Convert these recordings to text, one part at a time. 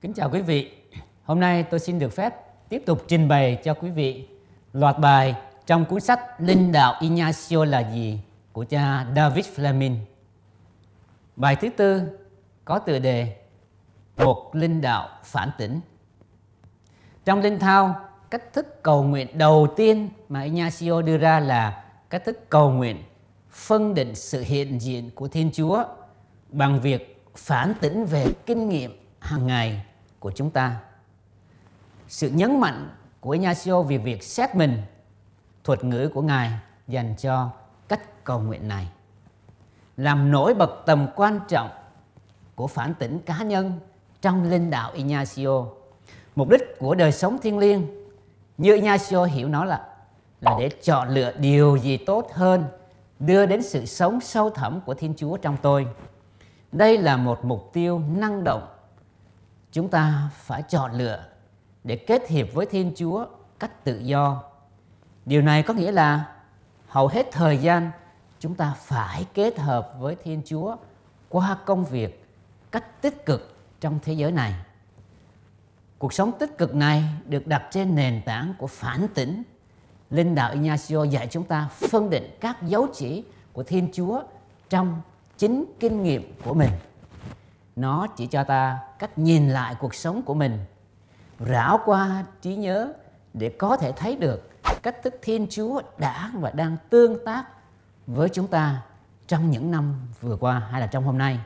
Kính chào quý vị. Hôm nay tôi xin được phép tiếp tục trình bày cho quý vị loạt bài trong cuốn sách Linh đạo Ignacio là gì của cha David Fleming. Bài thứ tư có tựa đề Một linh đạo phản tỉnh. Trong linh thao, cách thức cầu nguyện đầu tiên mà Ignacio đưa ra là cách thức cầu nguyện phân định sự hiện diện của Thiên Chúa bằng việc phản tỉnh về kinh nghiệm hàng ngày của chúng ta. Sự nhấn mạnh của Ignacio về việc xét mình, thuật ngữ của Ngài dành cho cách cầu nguyện này làm nổi bật tầm quan trọng của phản tỉnh cá nhân trong linh đạo Ignacio. Mục đích của đời sống thiêng liêng như Ignacio hiểu nó là là để chọn lựa điều gì tốt hơn đưa đến sự sống sâu thẳm của Thiên Chúa trong tôi. Đây là một mục tiêu năng động. Chúng ta phải chọn lựa để kết hiệp với Thiên Chúa cách tự do. Điều này có nghĩa là hầu hết thời gian chúng ta phải kết hợp với Thiên Chúa qua công việc cách tích cực trong thế giới này. Cuộc sống tích cực này được đặt trên nền tảng của phản tỉnh. Linh đạo Ignacio dạy chúng ta phân định các dấu chỉ của Thiên Chúa trong chính kinh nghiệm của mình. Nó chỉ cho ta cách nhìn lại cuộc sống của mình, rảo qua trí nhớ để có thể thấy được cách thức Thiên Chúa đã và đang tương tác với chúng ta trong những năm vừa qua hay là trong hôm nay.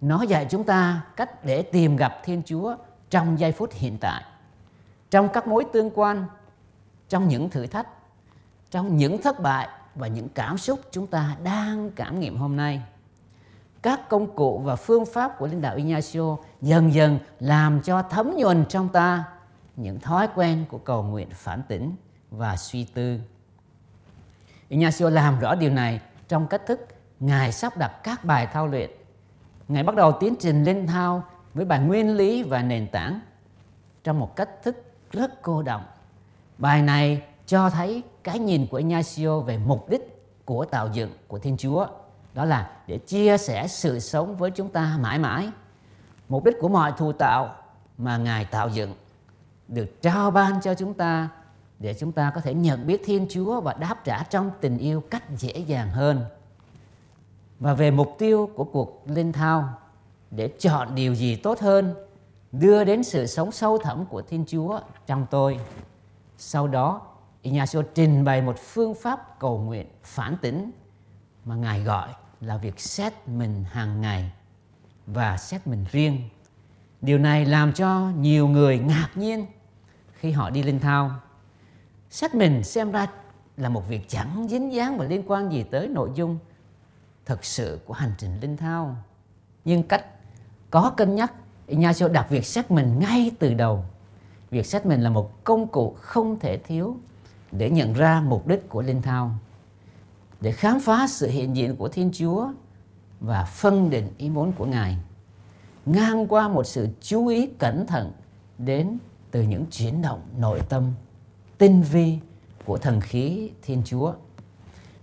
Nó dạy chúng ta cách để tìm gặp Thiên Chúa trong giây phút hiện tại, trong các mối tương quan, trong những thử thách, trong những thất bại và những cảm xúc chúng ta đang cảm nghiệm hôm nay. Các công cụ và phương pháp của linh đạo Ignacio dần dần làm cho thấm nhuần trong ta những thói quen của cầu nguyện phản tỉnh và suy tư. Ignacio làm rõ điều này trong cách thức Ngài sắp đặt các bài thao luyện. Ngài bắt đầu tiến trình linh thao với bài nguyên lý và nền tảng trong một cách thức rất cô động. Bài này cho thấy cái nhìn của Ignacio về mục đích của tạo dựng của Thiên Chúa. Đó là để chia sẻ sự sống với chúng ta mãi mãi. Mục đích của mọi thù tạo mà Ngài tạo dựng được trao ban cho chúng ta để chúng ta có thể nhận biết Thiên Chúa và đáp trả trong tình yêu cách dễ dàng hơn. Và về mục tiêu của cuộc linh thao để chọn điều gì tốt hơn đưa đến sự sống sâu thẳm của Thiên Chúa trong tôi. Sau đó, Ignacio trình bày một phương pháp cầu nguyện phản tỉnh mà Ngài gọi là việc xét mình hàng ngày và xét mình riêng. Điều này làm cho nhiều người ngạc nhiên khi họ đi linh thao. Xét mình xem ra là một việc chẳng dính dáng và liên quan gì tới nội dung thực sự của hành trình linh thao. Nhưng cách có cân nhắc Ignacio đặt việc xét mình ngay từ đầu. Việc xét mình là một công cụ không thể thiếu để nhận ra mục đích của linh thao, để khám phá sự hiện diện của Thiên Chúa và phân định ý muốn của Ngài, ngang qua một sự chú ý cẩn thận đến từ những chuyển động nội tâm tinh vi của thần khí Thiên Chúa.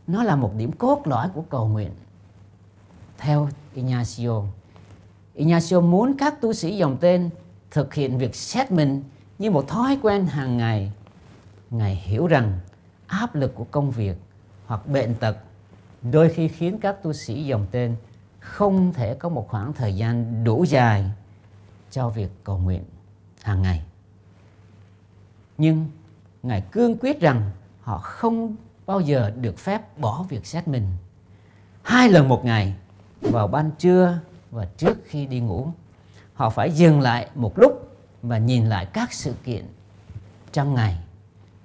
Nó là một điểm cốt lõi của cầu nguyện. Theo Ignacio, Ignacio muốn các tu sĩ dòng tên thực hiện việc xét mình như một thói quen hàng ngày. Ngài hiểu rằng áp lực của công việc hoặc bệnh tật đôi khi khiến các tu sĩ dòng tên không thể có một khoảng thời gian đủ dài cho việc cầu nguyện hàng ngày. Nhưng Ngài cương quyết rằng họ không bao giờ được phép bỏ việc xét mình. Hai lần một ngày, vào ban trưa và trước khi đi ngủ, họ phải dừng lại một lúc và nhìn lại các sự kiện trong ngày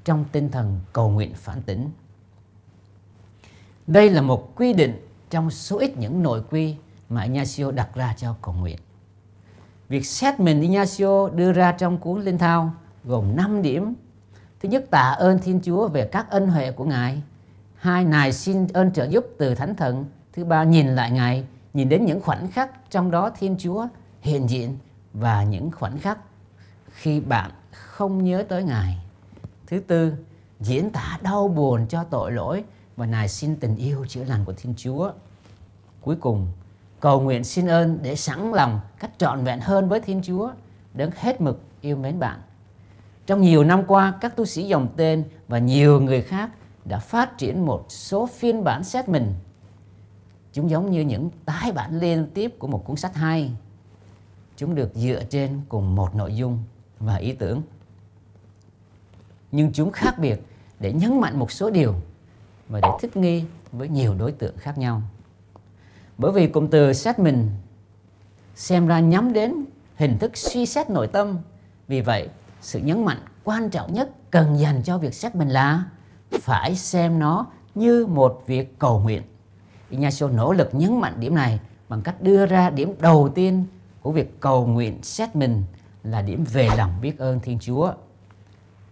trong tinh thần cầu nguyện phản tỉnh. Đây là một quy định trong số ít những nội quy mà Ignacio đặt ra cho cầu nguyện. Việc xét mình Ignacio đưa ra trong cuốn Linh Thao gồm 5 điểm. Thứ nhất, tạ ơn Thiên Chúa về các ân huệ của Ngài. Hai, Ngài xin ơn trợ giúp từ Thánh Thần. Thứ ba, nhìn lại Ngài, nhìn đến những khoảnh khắc trong đó Thiên Chúa hiện diện và những khoảnh khắc khi bạn không nhớ tới Ngài. Thứ tư, diễn tả đau buồn cho tội lỗi và nài xin tình yêu chữa lành của Thiên Chúa. Cuối cùng, cầu nguyện xin ơn để sẵn lòng cách trọn vẹn hơn với Thiên Chúa đấng hết mực yêu mến bạn. Trong nhiều năm qua, các tu sĩ dòng tên và nhiều người khác đã phát triển một số phiên bản xét mình. Chúng giống như những tái bản liên tiếp của một cuốn sách hay. Chúng được dựa trên cùng một nội dung và ý tưởng. Nhưng chúng khác biệt để nhấn mạnh một số điều và để thích nghi với nhiều đối tượng khác nhau. Bởi vì cụm từ xét mình xem ra nhắm đến hình thức suy xét nội tâm. Vì vậy, sự nhấn mạnh quan trọng nhất cần dành cho việc xét mình là phải xem nó như một việc cầu nguyện. Ignacio nỗ lực nhấn mạnh điểm này bằng cách đưa ra điểm đầu tiên của việc cầu nguyện xét mình là điểm về lòng biết ơn Thiên Chúa.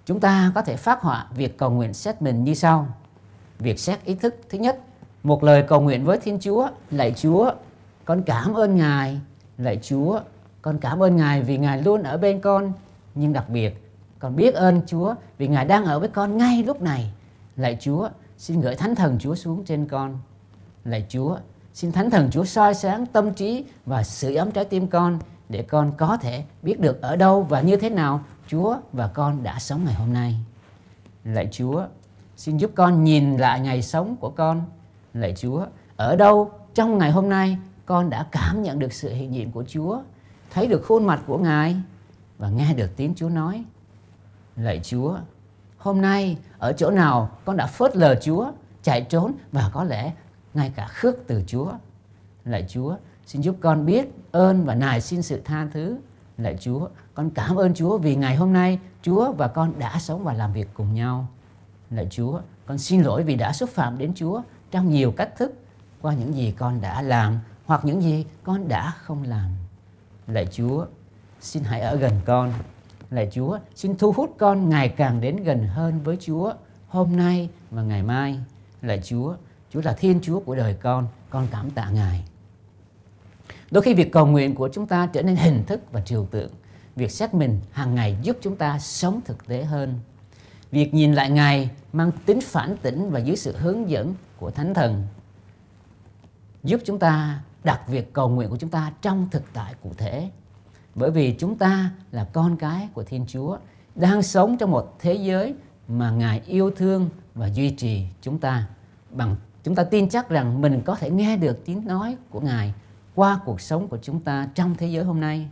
Chúng ta có thể phát họa việc cầu nguyện xét mình như sau. Việc xét ý thức thứ nhất, một lời cầu nguyện với Thiên Chúa, lạy Chúa, con cảm ơn Ngài, lạy Chúa, con cảm ơn Ngài vì Ngài luôn ở bên con, nhưng đặc biệt con biết ơn Chúa vì Ngài đang ở với con ngay lúc này. Lạy Chúa, xin gửi Thánh Thần Chúa xuống trên con. Lạy Chúa, xin Thánh Thần Chúa soi sáng tâm trí và sự ấm trái tim con để con có thể biết được ở đâu và như thế nào Chúa và con đã sống ngày hôm nay. Lạy Chúa, xin giúp con nhìn lại ngày sống của con. Lạy Chúa, ở đâu trong ngày hôm nay con đã cảm nhận được sự hiện diện của Chúa, thấy được khuôn mặt của Ngài và nghe được tiếng Chúa nói. Lạy Chúa, hôm nay ở chỗ nào con đã phớt lờ Chúa, chạy trốn và có lẽ ngay cả khước từ Chúa. Lạy Chúa, xin giúp con biết ơn và nài xin sự tha thứ. Lạy Chúa, con cảm ơn Chúa vì ngày hôm nay Chúa và con đã sống và làm việc cùng nhau. Lạy Chúa, con xin lỗi vì đã xúc phạm đến Chúa trong nhiều cách thức qua những gì con đã làm hoặc những gì con đã không làm. Lạy Chúa, xin hãy ở gần con. Lạy Chúa, xin thu hút con ngày càng đến gần hơn với Chúa hôm nay và ngày mai. Lạy Chúa, Chúa là Thiên Chúa của đời con, con cảm tạ Ngài. Đôi khi việc cầu nguyện của chúng ta trở nên hình thức và trừu tượng. Việc xét mình hàng ngày giúp chúng ta sống thực tế hơn. Việc nhìn lại Ngài mang tính phản tỉnh và dưới sự hướng dẫn của Thánh Thần giúp chúng ta đặt việc cầu nguyện của chúng ta trong thực tại cụ thể. Bởi vì chúng ta là con cái của Thiên Chúa, đang sống trong một thế giới mà Ngài yêu thương và duy trì chúng ta bằng chúng ta tin chắc rằng mình có thể nghe được tiếng nói của Ngài qua cuộc sống của chúng ta trong thế giới hôm nay.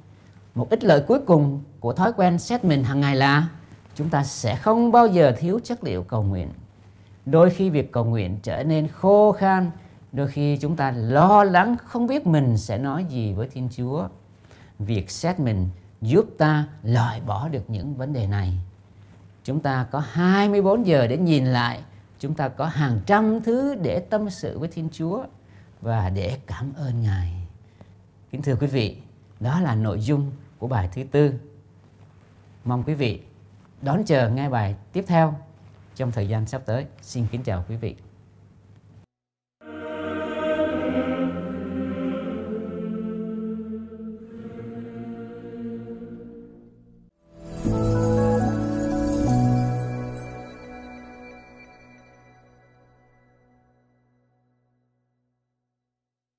Một ít lợi cuối cùng của thói quen xét mình hàng ngày là chúng ta sẽ không bao giờ thiếu chất liệu cầu nguyện. Đôi khi việc cầu nguyện trở nên khô khan, đôi khi chúng ta lo lắng không biết mình sẽ nói gì với Thiên Chúa. Việc xét mình giúp ta loại bỏ được những vấn đề này. Chúng ta có 24 giờ để nhìn lại, chúng ta có hàng trăm thứ để tâm sự với Thiên Chúa và để cảm ơn Ngài. Kính thưa quý vị, đó là nội dung của bài thứ tư. Mong quý vị đón chờ ngay bài tiếp theo trong thời gian sắp tới. Xin kính chào quý vị.